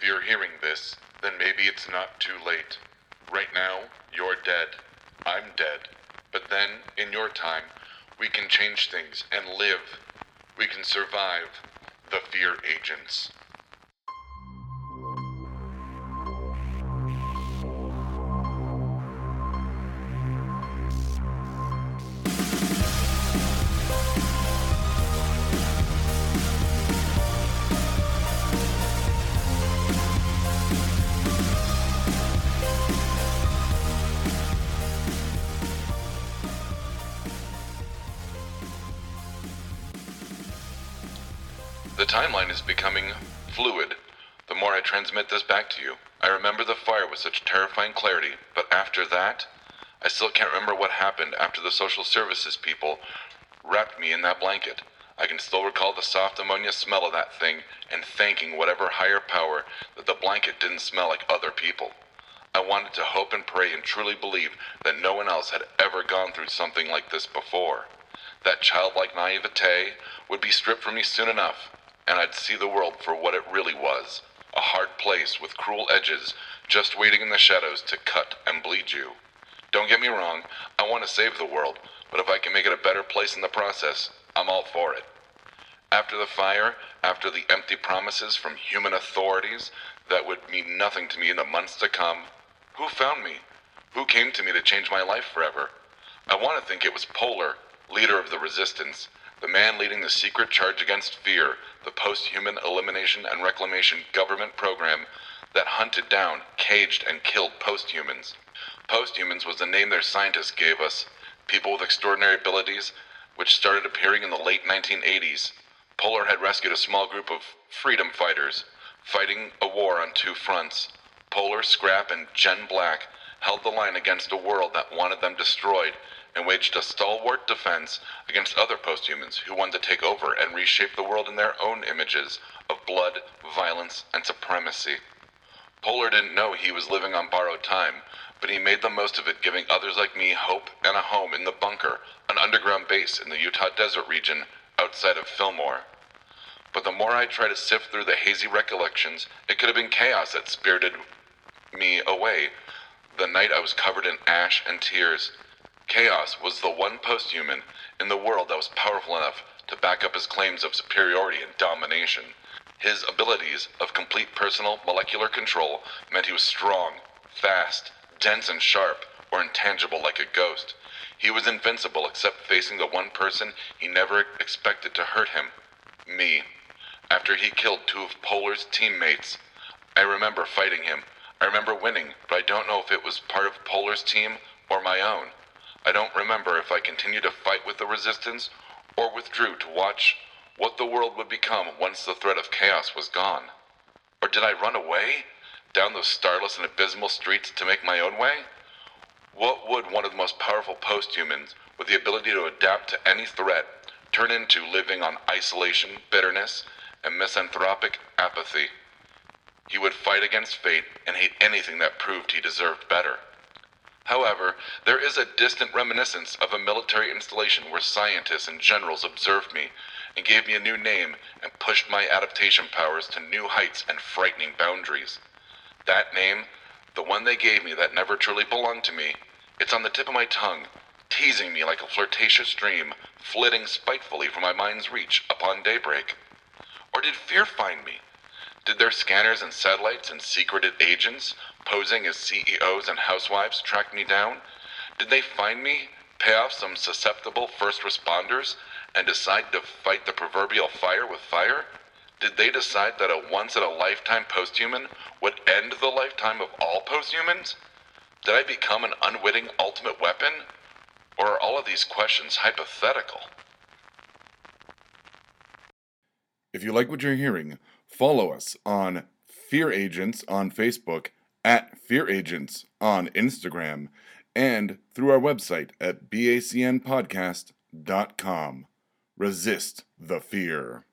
If you're hearing this, then maybe it's not too late. Right now, you're dead. I'm dead. But then, in your time, we can change things and live. We can survive the fear agents. The timeline is becoming fluid. The more I transmit this back to you, I remember the fire with such terrifying clarity, but after that, I still can't remember what happened after the social services people wrapped me in that blanket. I can still recall the soft ammonia smell of that thing and thanking whatever higher power that the blanket didn't smell like other people. I wanted to hope and pray and truly believe that no one else had ever gone through something like this before. That childlike naivete would be stripped from me soon enough, and I'd see the world for what it really was a hard place with cruel edges just waiting in the shadows to cut and bleed you. Don't get me wrong, I want to save the world, but if I can make it a better place in the process, I'm all for it. After the fire, after the empty promises from human authorities that would mean nothing to me in the months to come, who found me? Who came to me to change my life forever? I want to think it was Polar, leader of the resistance, the man leading the secret charge against fear, the post-human elimination and reclamation government program that hunted down, caged, and killed posthumans. Posthumans was the name their scientists gave us, people with extraordinary abilities, which started appearing in the late 1980s. Polar had rescued a small group of freedom fighters, fighting a war on two fronts. Polar, Scrap, and Jen Black held the line against a world that wanted them destroyed and waged a stalwart defense against other posthumans who wanted to take over and reshape the world in their own images of blood, violence, and supremacy. Polar didn't know he was living on borrowed time, but he made the most of it, giving others like me hope and a home in the bunker, an underground base in the Utah desert region outside of Fillmore. But the more I try to sift through the hazy recollections, it could have been chaos that spirited me away. The night I was covered in ash and tears. Chaos was the one posthuman in the world that was powerful enough to back up his claims of superiority and domination. His abilities of complete personal molecular control meant he was strong, fast, dense, and sharp, or intangible like a ghost. He was invincible except facing the one person he never expected to hurt him me. After he killed two of Polar's teammates, I remember fighting him. I remember winning, but I don't know if it was part of Polar's team or my own. I don't remember if I continued to fight with the resistance or withdrew to watch what the world would become once the threat of chaos was gone. Or did I run away? Down those starless and abysmal streets to make my own way? What would one of the most powerful posthumans, with the ability to adapt to any threat, turn into living on isolation, bitterness, and misanthropic apathy? He would fight against fate and hate anything that proved he deserved better. However, there is a distant reminiscence of a military installation where scientists and generals observed me and gave me a new name and pushed my adaptation powers to new heights and frightening boundaries. That name, the one they gave me that never truly belonged to me, it's on the tip of my tongue, teasing me like a flirtatious dream, flitting spitefully from my mind's reach upon daybreak. Or did fear find me? Did their scanners and satellites and secreted agents, posing as CEOs and housewives, tracked me down? Did they find me, pay off some susceptible first responders, and decide to fight the proverbial fire with fire? Did they decide that a once in a lifetime posthuman would end the lifetime of all posthumans? Did I become an unwitting ultimate weapon? Or are all of these questions hypothetical? If you like what you're hearing, follow us on Fear Agents on Facebook, at Fear Agents on Instagram, and through our website at bacnpodcast.com. Resist the fear.